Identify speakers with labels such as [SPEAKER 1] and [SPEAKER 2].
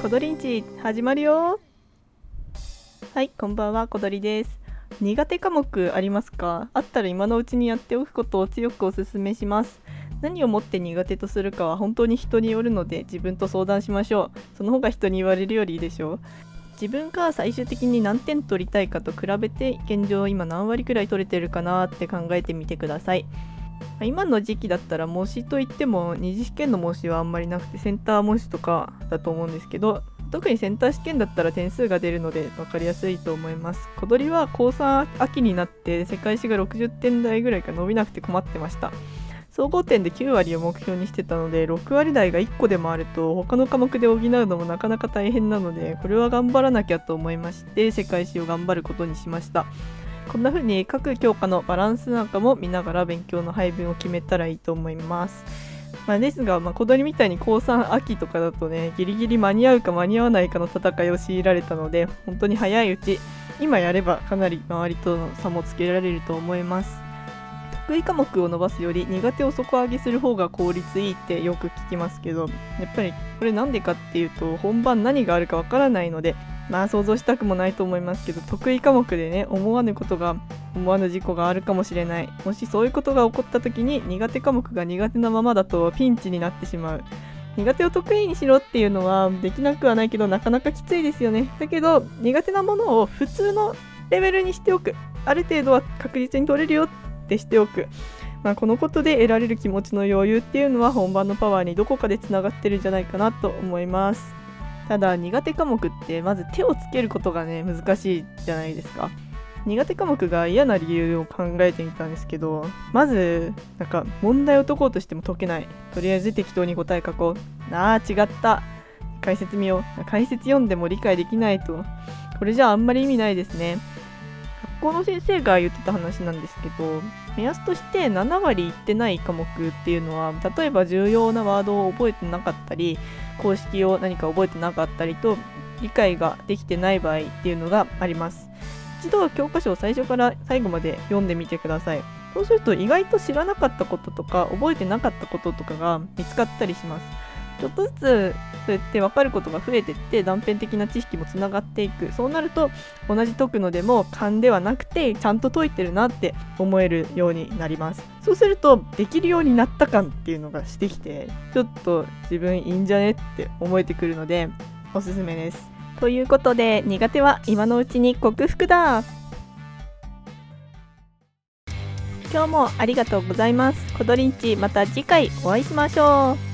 [SPEAKER 1] コドリンチ始まるよ。はいこんばんは。コドリです。苦手科目ありますか？あったら今のうちにやっておくことを強くお勧めします。何をもって苦手とするかは本当に人によるので自分と相談しましょう。その方が人に言われるよりいいでしょう。自分が最終的に何点取りたいかと比べて現状今何割くらい取れてるかなって考えてみてください。今の時期だったら模試といっても二次試験の模試はあんまりなくてセンター模試とかだと思うんですけど特にセンター試験だったら点数が出るので分かりやすいと思います。小鳥は高3秋になって世界史が60点台ぐらいか伸びなくて困ってました。総合点で9割を目標にしてたので6割台が1個でもあると他の科目で補うのもなかなか大変なのでこれは頑張らなきゃと思いまして世界史を頑張ることにしました。こんな風に各教科のバランスなんかも見ながら勉強の配分を決めたらいいと思います。まあ、ですが、まあ、小鳥みたいに高3秋とかだとねギリギリ間に合うか間に合わないかの戦いを強いられたので本当に早いうち今やればかなり周りとの差もつけられると思います得意科目を伸ばすより苦手を底上げする方が効率いいってよく聞きますけどやっぱりこれなんでかっていうと本番何があるかわからないのでまあ想像したくもないと思いますけど得意科目でね思わぬことが思わぬ事故があるかもしれないもしそういうことが起こった時に苦手科目が苦手なままだとピンチになってしまう。苦手を得意にしろっていうのはできなくはないけどなかなかきついですよね。だけど苦手なものを普通のレベルにしておく。ある程度は確実に取れるよってしておく。まあ、このことで得られる気持ちの余裕っていうのは本番のパワーにどこかでつながってるんじゃないかなと思います。ただ苦手科目ってまず手をつけることがね難しいじゃないですか。苦手科目が嫌な理由を考えてみたんですけどまずなんか問題を解こうとしても解けない。とりあえず適当に答え書こう。ああ違った。解説見よう。解説読んでも理解できないと。これじゃああんまり意味ないですね。学校の先生が言ってた話なんですけど目安として7割いってない科目っていうのは例えば重要なワードを覚えてなかったり公式を何か覚えてなかったりと理解ができてない場合っていうのがあります。一度は教科書を最初から最後まで読んでみてください。そうすると意外と知らなかったこととか覚えてなかったこととかが見つかったりします。ちょっとずつそうやって分かることが増えてって断片的な知識もつながっていくそうなると同じ解くのでも勘ではなくてちゃんと解いてるなって思えるようになります。そうするとできるようになった感っていうのがしてきてちょっと自分いいんじゃねって思えてくるのでおすすめです。ということで苦手は今のうちに克服だ。今日もありがとうございます。コドリンチまた次回お会いしましょう。